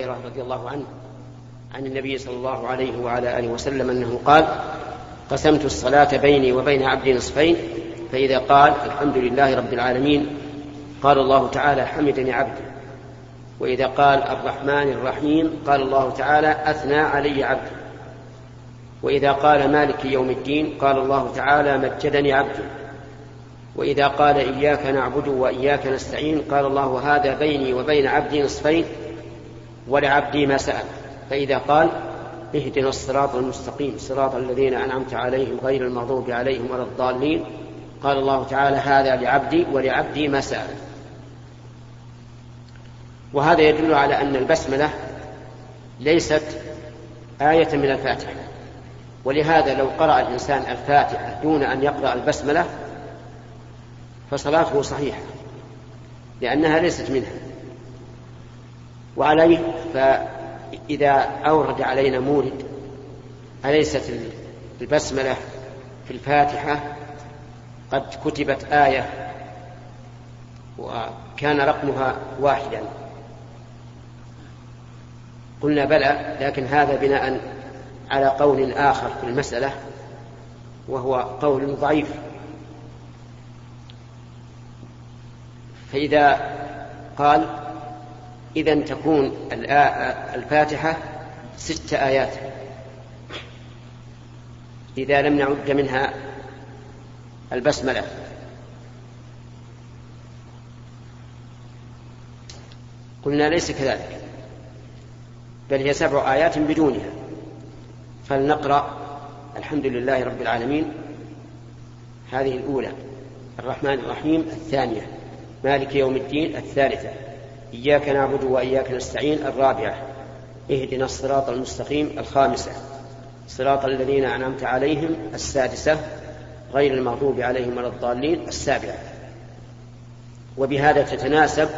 هريرة رضي الله عنه عن النبي صلى الله عليه وعلى آله وسلم أنه قال قسمت الصلاة بيني وبين عبدي نصفين فإذا قال الحمد لله رب العالمين قال الله تعالى حمدني عبدي. وإذا قال الرحمن الرحيم قال الله تعالى أثنى علي عبدي. وإذا قال مالك يوم الدين قال الله تعالى مجدني عبدي. وإذا قال إياك نعبد وإياك نستعين قال الله هذا بيني وبين عبدي نصفين ولعبدي ما سأل. فإذا قال اهدنا الصراط المستقيم صراط الذين أنعمت عليهم غير المغضوب عليهم ولا الضالين. قال الله تعالى هذا لعبدي ولعبدي ما سأل. وهذا يدل على أن البسملة ليست آية من الفاتحة. ولهذا لو قرأ الإنسان الفاتحة دون أن يقرأ البسملة فصلاته صحيحة لأنها ليست منها. وعليه فإذا أورد علينا مورد أليست البسملة في الفاتحة؟ قد كتبت آية وكان رقمها واحدا. قلنا بلى لكن هذا بناء على قول آخر في المسألة وهو قول ضعيف. فإذا قال إذا تكون الفاتحة ست آيات. إذا لم نعد منها البسملة. قلنا ليس كذلك. بل هي سبع آيات بدونها. فلنقرأ الحمد لله رب العالمين. هذه الأولى. الرحمن الرحيم الثانية. مالك يوم الدين الثالثة. إياك نعبد وإياك نستعين الرابعة اهدنا الصراط المستقيم الخامسة صراط الذين أنعمت عليهم السادسة غير المغضوب عليهم ولا الضالين السابعة. وبهذا تتناسب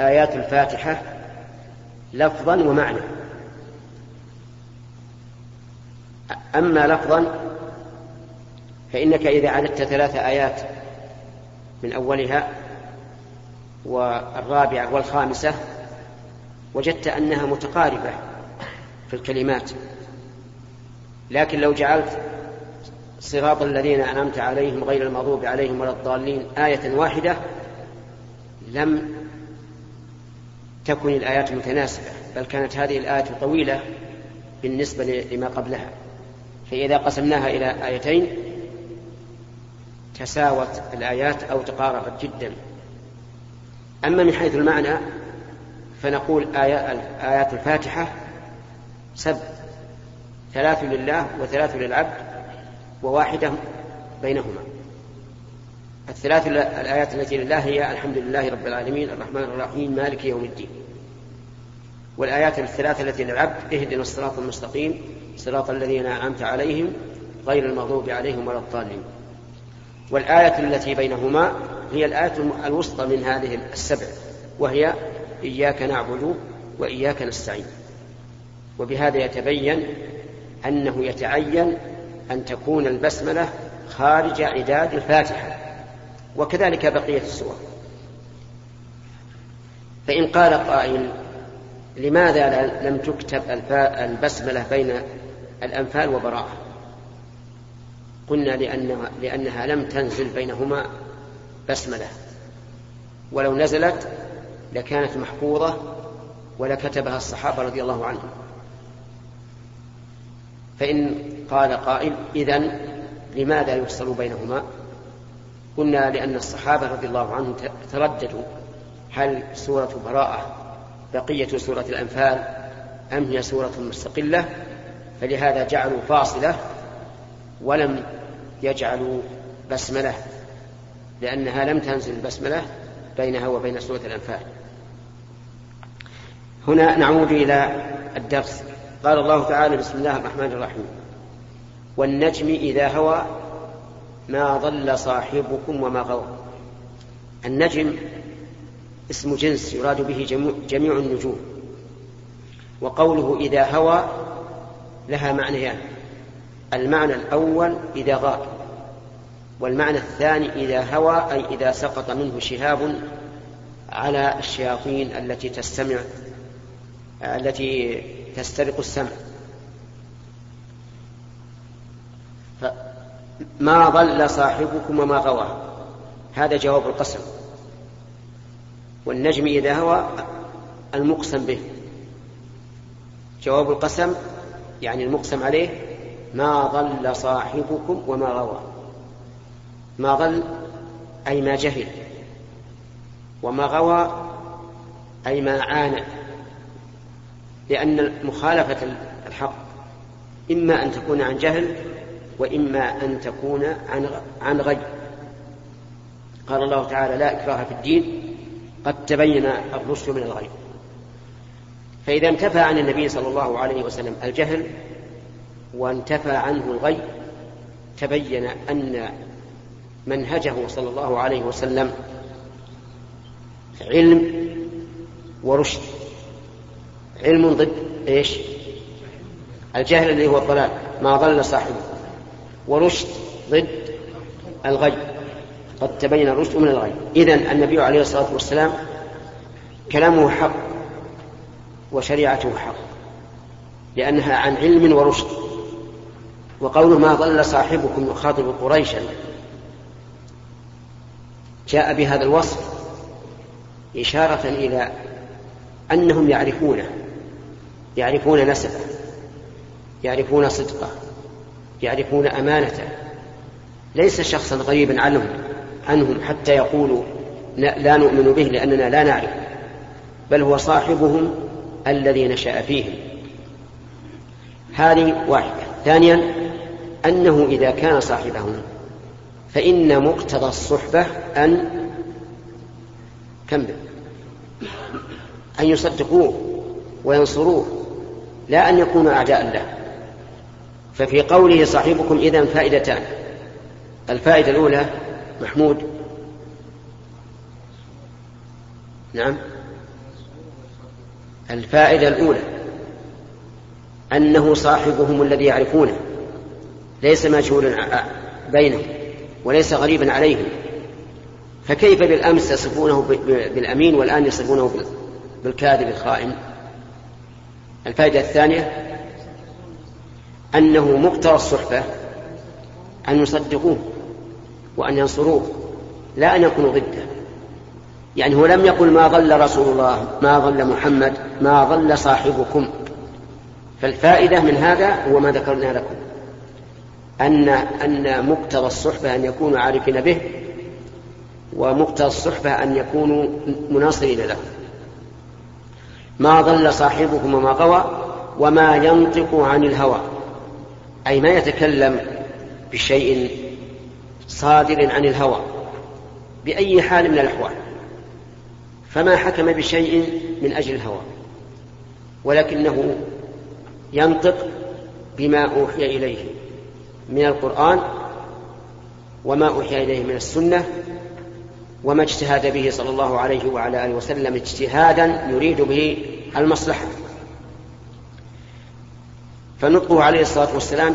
آيات الفاتحة لفظا ومعنى. أما لفظا فإنك إذا عددت ثلاث آيات من أولها والرابعة والخامسة وجدت أنها متقاربة في الكلمات. لكن لو جعلت صراط الذين أنعمت عليهم غير المغضوب عليهم ولا الضالين آية واحدة لم تكن الآيات متناسبة بل كانت هذه الآية طويلة بالنسبة لما قبلها. فإذا قسمناها إلى آيتين تساوت الآيات أو تقاربت جدا. أما من حيث المعنى فنقول آيات الفاتحة سبع ثلاث لله وثلاث للعبد وواحدة بينهما. الثلاث الآيات التي لله هي الحمد لله رب العالمين الرحمن الرحيم مالك يوم الدين. والآيات الثلاثة التي للعبد اهدنا الصراط المستقيم صراط الذين أنعمت عليهم غير المغضوب عليهم ولا الضالين. والآية التي بينهما هي الآية الوسطى من هذه السبع وهي إياك نعبد وإياك نستعين. وبهذا يتبين أنه يتعين أن تكون البسملة خارج عداد الفاتحة وكذلك بقية السور. فإن قال قائل لماذا لم تكتب البسملة بين الأنفال وبراءة؟ قلنا لأنها, لأنها لم تنزل بينهما بسملة. ولو نزلت لكانت محفوظة ولكتبها الصحابة رضي الله عنهم. فإن قال قائل إذن لماذا يفصل بينهما؟ قلنا لأن الصحابة رضي الله عنهم ترددوا هل سورة براءة بقية سورة الأنفال أم هي سورة مستقلة؟ فلهذا جعلوا فاصلة ولم يجعلوا بسملة. لأنها لم تنزل البسملة بينها وبين سورة الأنفال. هنا نعود إلى الدرس. قال الله تعالى بسم الله الرحمن الرحيم. والنجم إذا هوى ما ضل صاحبكم وما غوى. النجم اسم جنس يراد به جميع النجوم. وقوله إذا هوى لها معنيان. المعنى الأول إذا غاب. والمعنى الثاني إذا هوى أي إذا سقط منه شهاب على الشياطين التي تستمع التي تسترق السمع. ما ضل صاحبكم وما غوى؟ هذا جواب القسم. والنجم إذا هوى المقسم به. جواب القسم يعني المقسم عليه ما ضل صاحبكم وما غوى. ما ضل أي ما جهل وما غوى أي ما عانى لأن مخالفة الحق إما أن تكون عن جهل وإما أن تكون عن عن غي. قال الله تعالى لا إكراه في الدين قد تبين الرشد من الغي. فإذا انتفى عن النبي صلى الله عليه وسلم الجهل وانتفى عنه الغي تبين أن منهجه صلى الله عليه وسلم علم ورشد. علم ضد إيش؟ الجهل اللي هو الضلال ما ضل صاحبه. ورشد ضد الغي. قد تبين الرشد من الغي. اذا النبي عليه الصلاة والسلام كلامه حق وشريعته حق لأنها عن علم ورشد. وقوله ما ضل صاحبكم يخاطب قريشا جاء بهذا الوصف إشارة إلى أنهم يعرفونه يعرفون نسبه يعرفون صدقه يعرفون أمانته. ليس شخصا غريبا عنهم عنهم حتى يقولوا لا نؤمن به لأننا لا نعرف بل هو صاحبهم الذي نشأ فيهم. هذه واحدة. ثانيا أنه إذا كان صاحبهم فإن مقتضى الصحبة أن كمل أن يصدقوه وينصروه لا أن يكونوا أعداء له. ففي قوله صاحبكم إذا فائدتان. الفائدة الأولى محمود. نعم. الفائدة الأولى أنه صاحبهم الذي يعرفونه ليس مجهولا بينهم. وليس غريبا عليهم. فكيف بالأمس يصفونه بالأمين والآن يصفونه بالكاذب الخائن؟ الفائدة الثانية أنه مقتضى الصحبة أن يصدقوه وأن ينصروه لا أن يكونوا ضده. يعني هو لم يقل ما ضل رسول الله ما ضل محمد ما ضل صاحبكم. فالفائدة من هذا هو ما ذكرنا لكم. أن أن مقتضى الصحبة أن يكونوا عارفين به ومقتضى الصحبة أن يكونوا مناصرين له. ما ضل صاحبكم وما غوى وما ينطق عن الهوى. أي ما يتكلم بشيء صادر عن الهوى بأي حال من الأحوال. فما حكم بشيء من أجل الهوى؟ ولكنه ينطق بما أوحي إليه. من القرآن وما أوحي إليه من السنة وما اجتهاد به صلى الله عليه وعلى آله وسلم اجتهادا يريد به المصلحة. فنطقه عليه الصلاة والسلام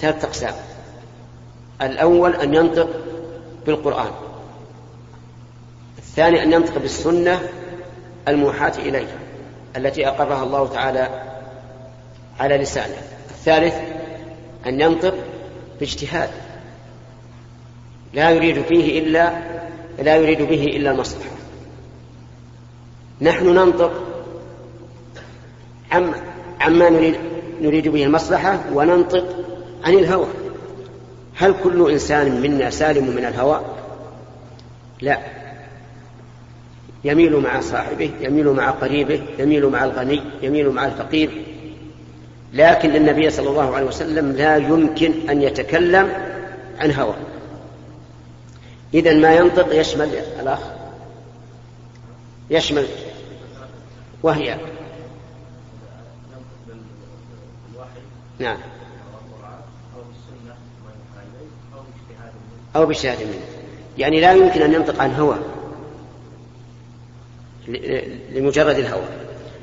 ثلاثة أقسام. الأول أن ينطق بالقرآن. الثاني أن ينطق بالسنة الموحاة إليه التي أقرها الله تعالى على لسانه. الثالث أن ينطق باجتهاد. لا يريد فيه إلا لا يريد به إلا المصلحة. نحن ننطق عم عما نريد نريد به المصلحة وننطق عن الهوى. هل كل إنسان منا سالم من الهوى؟ لا. يميل مع صاحبه يميل مع قريبه يميل مع الغني يميل مع الفقير. لكن النبي صلى الله عليه وسلم لا يمكن أن يتكلم عن هوى. إذا ما ينطق يشمل الأخ. يشمل. وهي. نعم. أو بالشهادة منه. يعني لا يمكن أن ينطق عن هوى. لمجرد الهوى.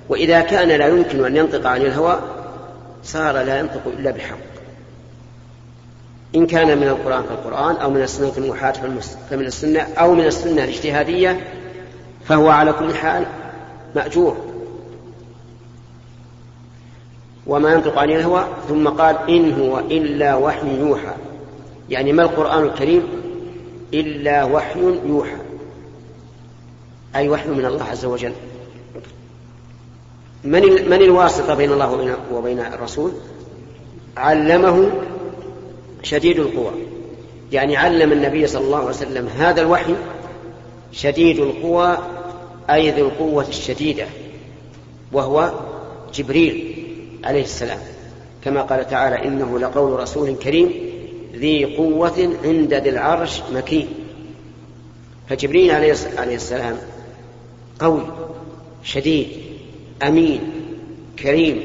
وإذا كان لا يمكن أن ينطق عن الهوى صار لا ينطق إلا بالحق إن كان من القرآن فالقرآن أو من السنة الموحاة فمن السنة أو من السنة الاجتهادية فهو على كل حال مأجور. وما ينطق عن الهوى ثم قال إن هو إلا وحي يوحى. يعني ما القرآن الكريم إلا وحي يوحى. أي وحي من الله عز وجل. من من الواسطة بين الله وبين الرسول؟ علمه شديد القوى. يعني علم النبي صلى الله عليه وسلم هذا الوحي شديد القوى أي ذي القوة الشديدة وهو جبريل عليه السلام. كما قال تعالى إنه لقول رسول كريم ذي قوة عند ذي العرش مكين. فجبريل عليه السلام قوي شديد أمين كريم.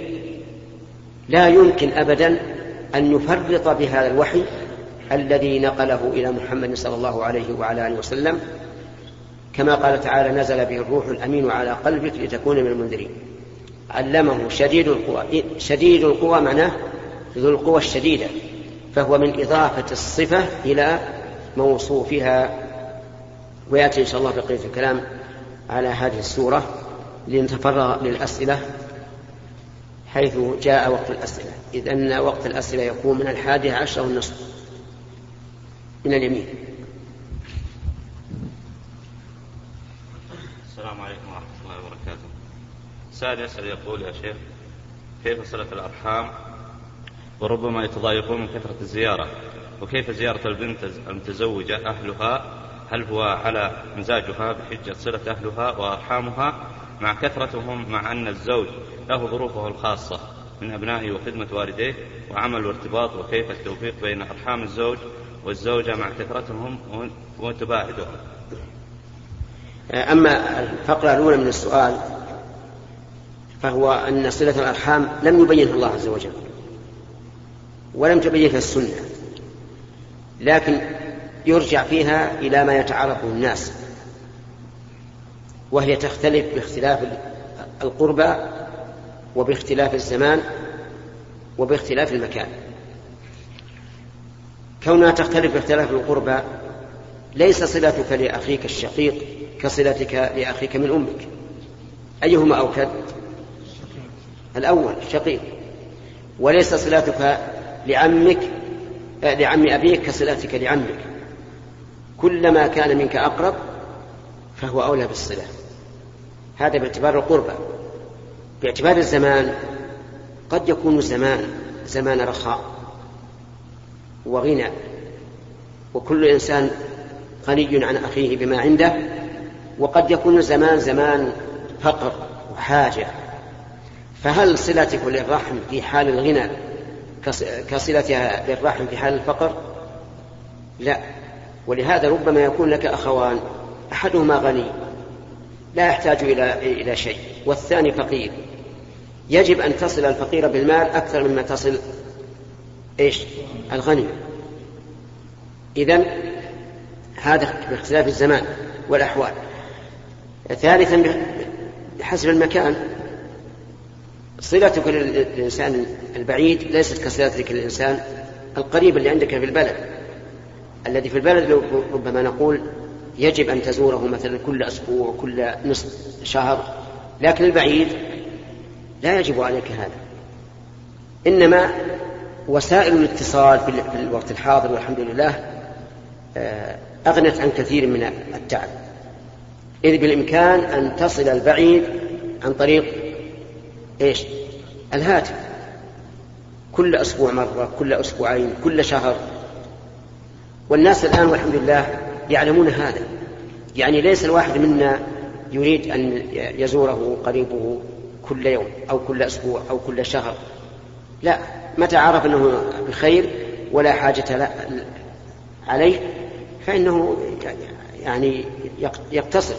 لا يمكن أبدا أن يفرط بهذا الوحي الذي نقله إلى محمد صلى الله عليه وعلى آله وسلم. كما قال تعالى نزل به الروح الأمين على قلبك لتكون من المنذرين. علمه شديد القوى شديد القوى معناه ذو القوى الشديدة فهو من إضافة الصفة إلى موصوفها. ويأتي إن شاء الله بقية الكلام على هذه السورة. لنتفرغ للأسئلة حيث جاء وقت الأسئلة. إذ أن وقت الأسئلة يكون من الحادية عشر والنصف. من اليمين. السلام عليكم ورحمة الله وبركاته. سائل يسأل يقول يا شيخ كيف صلة الأرحام؟ وربما يتضايقون من كثرة الزيارة. وكيف زيارة البنت المتزوجة أهلها؟ هل هو على مزاجها بحجة صلة أهلها وأرحامها؟ مع كثرتهم مع أن الزوج له ظروفه الخاصة من أبنائه وخدمة والديه وعمل وارتباط وكيف التوفيق بين أرحام الزوج والزوجة مع كثرتهم وتباعدهم. أما الفقرة الأولى من السؤال فهو أن صلة الأرحام لم يبينها الله عز وجل ولم تبينها السنة لكن يرجع فيها إلى ما يتعارفه الناس. وهي تختلف باختلاف القربى وباختلاف الزمان وباختلاف المكان. كونها تختلف باختلاف القربى ليس صلتك لأخيك الشقيق كصلتك لأخيك من أمك. أيهما أوكد؟ الأول الشقيق. وليس صلتك لعمك لعم أبيك كصلتك لعمك. كلما كان منك أقرب فهو أولى بالصلة هذا باعتبار القربة. باعتبار الزمان. قد يكون زمان زمان رخاء وغنى. وكل إنسان غني عن أخيه بما عنده. وقد يكون زمان زمان فقر وحاجة. فهل صلتك للرحم في حال الغنى؟ كصلتها للرحم في حال الفقر؟ لا. ولهذا ربما يكون لك أخوان أحدهما غني لا يحتاج إلى إلى شيء. والثاني فقير. يجب أن تصل الفقير بالمال أكثر مما تصل إيش؟ الغني إذن هذا باختلاف الزمان والأحوال. ثالثا بحسب المكان. صلتك للإنسان البعيد ليست كصلتك للإنسان القريب اللي عندك في البلد. الذي في البلد ربما نقول يجب أن تزوره مثلا كل أسبوع كل نصف شهر لكن البعيد لا يجب عليك هذا. إنما وسائل الاتصال في الوقت الحاضر والحمد لله آه، أغنت عن كثير من التعب. إذ بالإمكان أن تصل البعيد عن طريق إيش؟ الهاتف. كل أسبوع مرة كل أسبوعين كل شهر. والناس الآن والحمد لله يعلمون هذا. يعني ليس الواحد منا يريد أن يزوره قريبه كل يوم أو كل أسبوع أو كل شهر. لا متى عرف أنه بخير ولا حاجة عليه فإنه يعني يقتصر.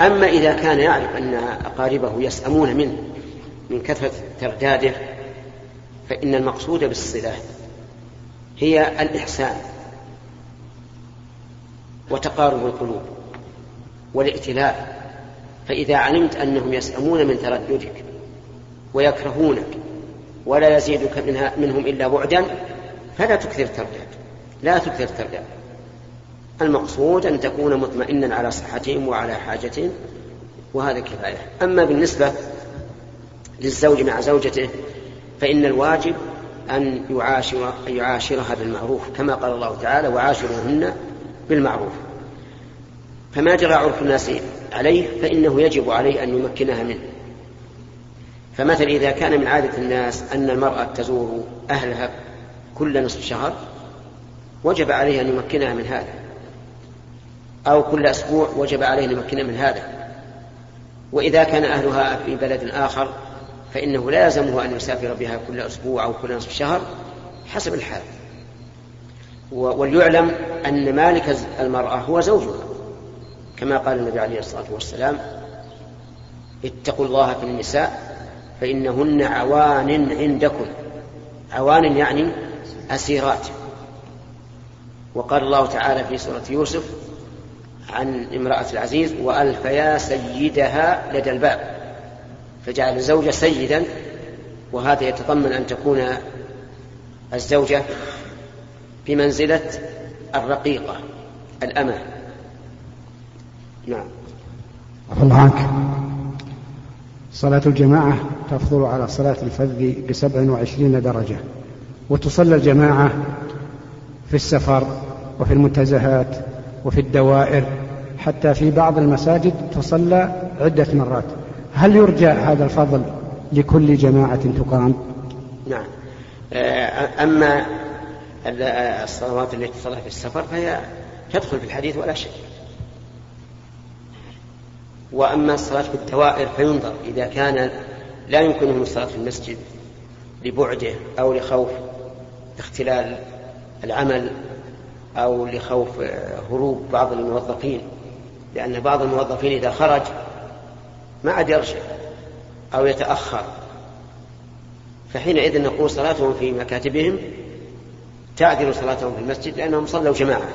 أما إذا كان يعرف أن أقاربه يسأمون منه من كثرة ترداده فإن المقصود بالصلة هي الإحسان. وتقارب القلوب والائتلاف فإذا علمت أنهم يسأمون من ترددك ويكرهونك ولا يزيدك منها منهم إلا بعدا فلا تكثر الترداد لا تكثر الترداد المقصود أن تكون مطمئنا على صحتهم وعلى حاجتهم وهذا كفاية. أما بالنسبة للزوج مع زوجته فإن الواجب أن يعاشر يعاشرها بالمعروف كما قال الله تعالى وعاشروهن بالمعروف. فما جرى عرف الناس عليه فإنه يجب عليه أن يمكنها منه. فمثلا إذا كان من عادة الناس أن المرأة تزور أهلها كل نصف شهر وجب عليه أن يمكنها من هذا. أو كل أسبوع وجب عليه أن يمكنها من هذا. وإذا كان أهلها في بلد آخر فإنه لا يلزمه أن يسافر بها كل أسبوع أو كل نصف شهر حسب الحال. وليعلم أن مالك المرأة هو زوجها. كما قال النبي عليه الصلاة والسلام اتقوا الله في النساء فإنهن عوان عندكم. عوان يعني أسيرات. وقال الله تعالى في سورة يوسف عن امرأة العزيز وألف يا سيدها لدى الباب. فجعل الزوج سيدا وهذا يتضمن أن تكون الزوجة بمنزلة الرقيقة الأمة. نعم. الله عنك صلاة الجماعة تفضل على صلاة الفذ بسبع وعشرين درجة. وتصلى الجماعة في السفر وفي المنتزهات وفي الدوائر حتى في بعض المساجد تصلى عدة مرات. هل يرجى هذا الفضل لكل جماعة تقام؟ نعم. آه، أما الصلوات التي تصلى في السفر فهي تدخل في الحديث ولا شيء وأما الصلاة في الدوائر فينظر إذا كان لا يمكنهم الصلاة في المسجد لبعده أو لخوف اختلال العمل أو لخوف هروب بعض الموظفين لأن بعض الموظفين إذا خرج ما عاد يرجع أو يتأخر. فحينئذ نقول صلاتهم في مكاتبهم تعدل صلاتهم في المسجد لأنهم صلوا جماعة.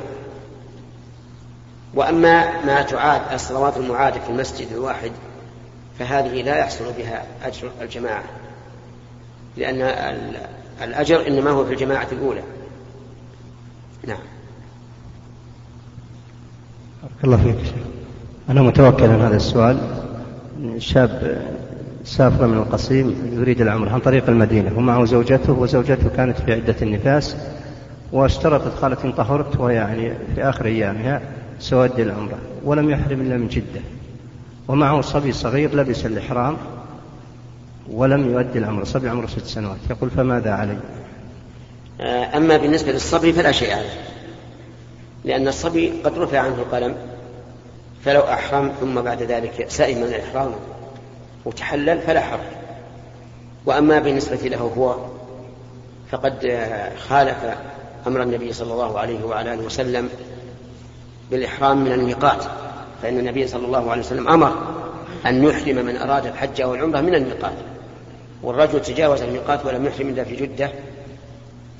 وأما ما تعاد الصلوات المعادة في المسجد الواحد فهذه لا يحصل بها أجر الجماعة. لأن الأجر إنما هو في الجماعة الأولى. نعم. بارك الله فيك أنا متوكل عن هذا السؤال. شاب سافر من القصيم يريد العمرة عن طريق المدينة. ومعه زوجته وزوجته كانت في عدة النفاس. واشترطت قالت إن طهرت ويعني في آخر أيامها سودي العمرة ولم يحرم إلا من جدة. ومعه صبي صغير لبس الإحرام ولم يؤدي العمرة صبي عمره ست سنوات. يقول فماذا علي؟ آه، أما بالنسبة للصبي فلا شيء عليه لأن الصبي قد رفع عنه القلم فلو أحرم ثم بعد ذلك سئم من الإحرام وتحلل فلا حرج. وأما بالنسبة له هو فقد آه، خالف أمر النبي صلى الله عليه وعلى آله وسلم بالإحرام من الميقات فإن النبي صلى الله عليه وسلم أمر أن يحرم من أراد الحج أو العمرة من الميقات والرجل تجاوز الميقات ولم يحرم إلا في جدة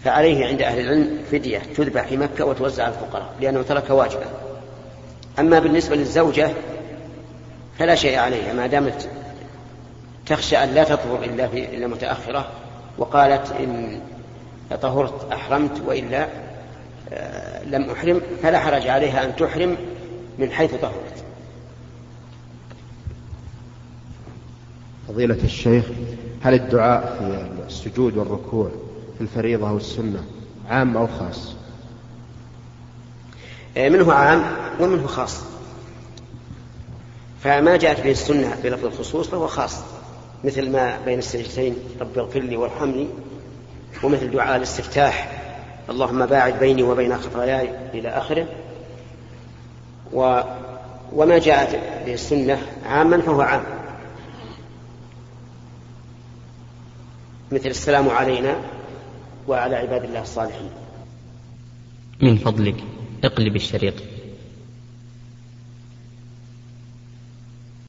فعليه عند أهل العلم فدية تذبح في مكة وتوزع على الفقراء لأنه ترك واجبا. أما بالنسبة للزوجة فلا شيء عليها ما دامت تخشى أن لا تطهر إلا, في إلا متأخرة وقالت إن طهرت أحرمت وإلا آه، لم أحرم فلا حرج عليها أن تحرم من حيث طهرت. فضيلة الشيخ هل الدعاء في السجود والركوع في الفريضة والسنة عام أو خاص؟ آه، منه عام ومنه خاص. فما جاءت به السنة بلفظ الخصوص فهو خاص مثل ما بين السجدتين رب اغفر لي وارحمني ومثل دعاء الاستفتاح. اللهم باعد بيني وبين خطاياي إلى آخره. و وما جاءت به السنة عاما فهو عام. مثل السلام علينا وعلى عباد الله الصالحين. من فضلك اقلب الشريط.